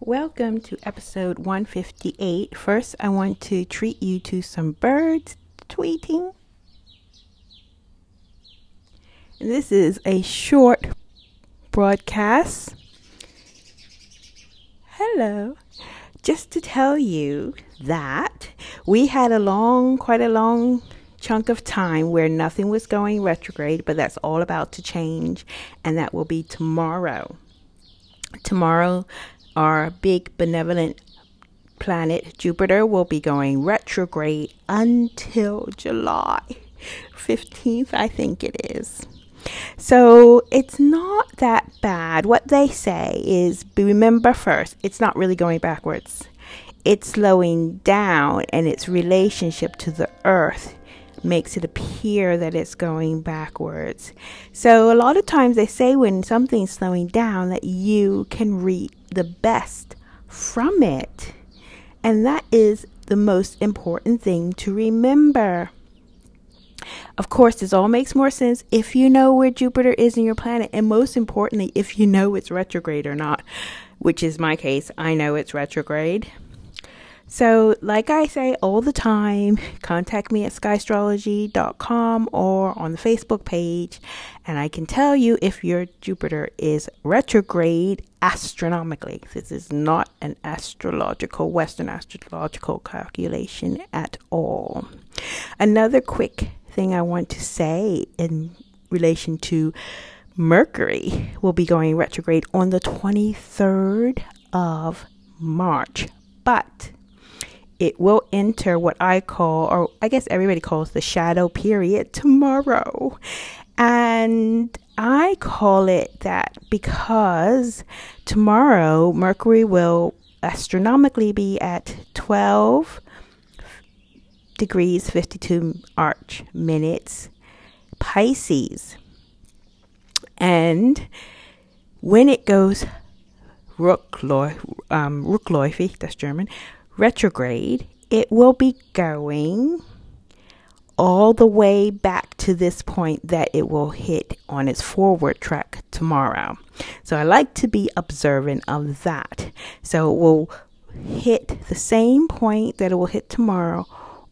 Welcome to episode 158. First, I want to treat you to some birds tweeting. This is a short broadcast. Hello. Just to tell you that we had a long, quite a long chunk of time where nothing was going retrograde, but that's all about to change, and that will be tomorrow. Tomorrow, our big benevolent planet Jupiter will be going retrograde until July 15th, I think it is. So it's not that bad. What they say is remember first, it's not really going backwards. It's slowing down and its relationship to the earth makes it appear that it's going backwards. So, a lot of times they say when something's slowing down that you can reap the best from it. And that is the most important thing to remember. Of course, this all makes more sense if you know where Jupiter is in your planet, and most importantly, if you know it's retrograde or not, which is my case. I know it's retrograde. So, like I say all the time, contact me at skyastrology.com or on the Facebook page, and I can tell you if your Jupiter is retrograde astronomically. This is not an astrological, Western astrological calculation at all. Another quick thing I want to say in relation to Mercury will be going retrograde on the 23rd of March, but it will enter what I call, or I guess everybody calls the shadow period tomorrow. And I call it that because tomorrow Mercury will astronomically be at 12 degrees 52 arch minutes Pisces. And when it goes Rückläufig, um, Rückläufig, that's German, retrograde, it will be going all the way back to this point that it will hit on its forward track tomorrow. So I like to be observant of that. So it will hit the same point that it will hit tomorrow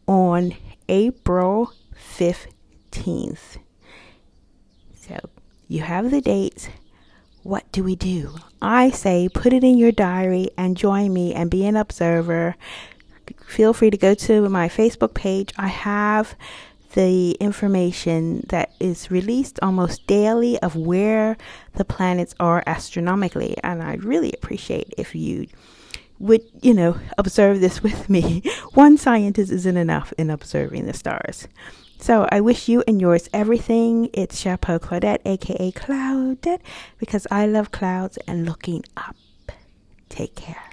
on April 15th. So you have the dates. What do we do? I say put it in your diary and join me and be an observer. Feel free to go to my Facebook page. I have the information that is released almost daily of where the planets are astronomically, and I'd really appreciate if you would, you know, observe this with me. One scientist isn't enough in observing the stars. So I wish you and yours everything. It's Chapeau Claudette, aka Cloudette, because I love clouds and looking up. Take care.